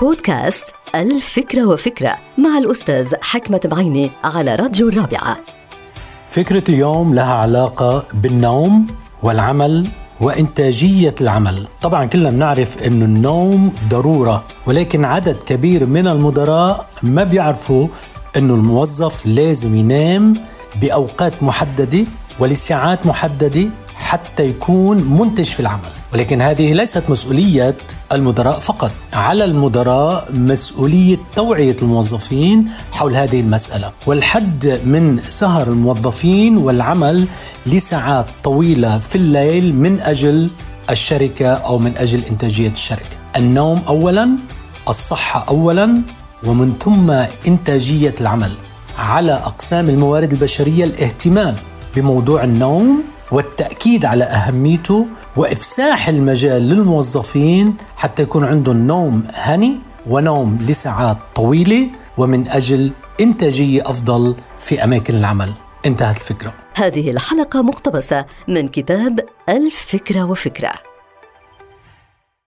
بودكاست الفكرة وفكرة مع الأستاذ حكمة بعيني على راديو الرابعة. فكرة اليوم لها علاقة بالنوم والعمل وإنتاجية العمل. طبعا كلنا بنعرف أن النوم ضرورة ولكن عدد كبير من المدراء ما بيعرفوا أنه الموظف لازم ينام بأوقات محددة ولساعات محددة حتى يكون منتج في العمل. ولكن هذه ليست مسؤولية المدراء فقط. على المدراء مسؤولية توعية الموظفين حول هذه المسألة. والحد من سهر الموظفين والعمل لساعات طويلة في الليل من أجل الشركة أو من أجل إنتاجية الشركة. النوم أولا الصحة أولا ومن ثم إنتاجية العمل. على أقسام الموارد البشرية الاهتمام بموضوع النوم والتأكيد على أهميته وإفساح المجال للموظفين حتى يكون عندهم نوم هني ونوم لساعات طويلة ومن أجل إنتاجية أفضل في أماكن العمل. انتهت الفكرة. هذه الحلقة مقتبسة من كتاب الفكرة وفكرة.